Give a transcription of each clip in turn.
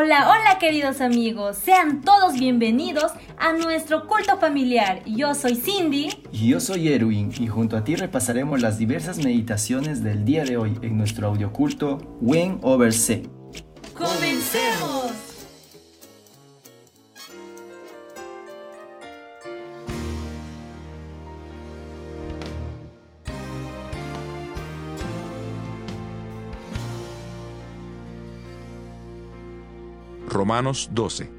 Hola, hola queridos amigos, sean todos bienvenidos a nuestro culto familiar. Yo soy Cindy. Y yo soy Erwin y junto a ti repasaremos las diversas meditaciones del día de hoy en nuestro audioculto Win Over C. ¡Comencemos! Romanos 12.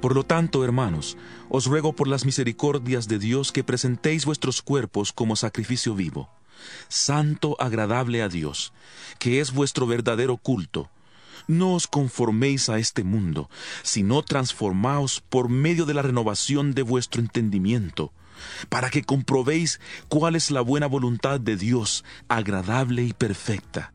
Por lo tanto, hermanos, os ruego por las misericordias de Dios que presentéis vuestros cuerpos como sacrificio vivo, santo, agradable a Dios, que es vuestro verdadero culto. No os conforméis a este mundo, sino transformaos por medio de la renovación de vuestro entendimiento, para que comprobéis cuál es la buena voluntad de Dios, agradable y perfecta.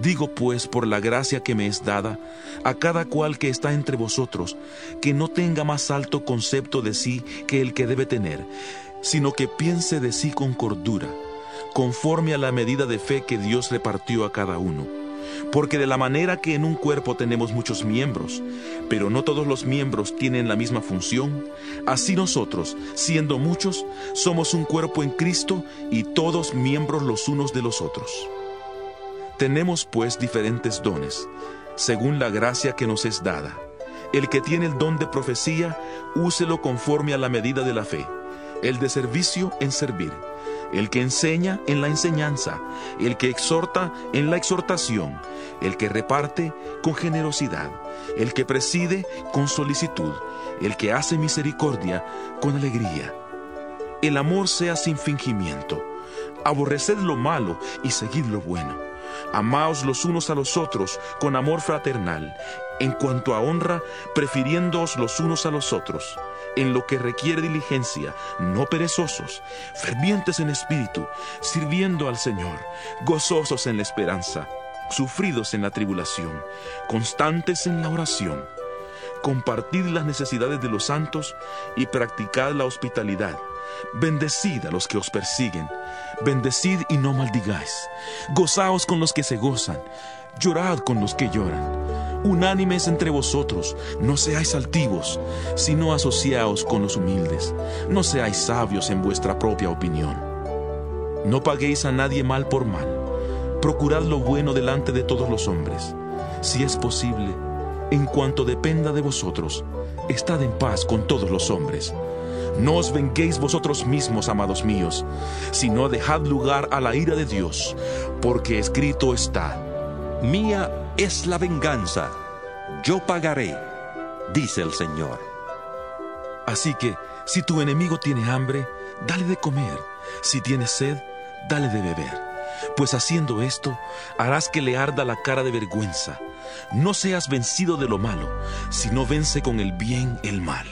Digo pues por la gracia que me es dada, a cada cual que está entre vosotros, que no tenga más alto concepto de sí que el que debe tener, sino que piense de sí con cordura, conforme a la medida de fe que Dios repartió a cada uno. Porque de la manera que en un cuerpo tenemos muchos miembros, pero no todos los miembros tienen la misma función, así nosotros, siendo muchos, somos un cuerpo en Cristo y todos miembros los unos de los otros. Tenemos pues diferentes dones, según la gracia que nos es dada. El que tiene el don de profecía, úselo conforme a la medida de la fe. El de servicio en servir. El que enseña en la enseñanza. El que exhorta en la exhortación. El que reparte con generosidad. El que preside con solicitud. El que hace misericordia con alegría. El amor sea sin fingimiento. Aborreced lo malo y seguid lo bueno Amaos los unos a los otros con amor fraternal, en cuanto a honra, prefiriéndoos los unos a los otros, en lo que requiere diligencia, no perezosos, fervientes en espíritu, sirviendo al Señor, gozosos en la esperanza, sufridos en la tribulación, constantes en la oración. Compartid las necesidades de los santos y practicad la hospitalidad. Bendecid a los que os persiguen, bendecid y no maldigáis. Gozaos con los que se gozan, llorad con los que lloran. Unánimes entre vosotros, no seáis altivos, sino asociaos con los humildes. No seáis sabios en vuestra propia opinión. No paguéis a nadie mal por mal. Procurad lo bueno delante de todos los hombres. Si es posible, en cuanto dependa de vosotros, estad en paz con todos los hombres. No os venguéis vosotros mismos, amados míos, sino dejad lugar a la ira de Dios, porque escrito está, Mía es la venganza, yo pagaré, dice el Señor. Así que, si tu enemigo tiene hambre, dale de comer, si tiene sed, dale de beber, pues haciendo esto, harás que le arda la cara de vergüenza. No seas vencido de lo malo, sino vence con el bien el mal.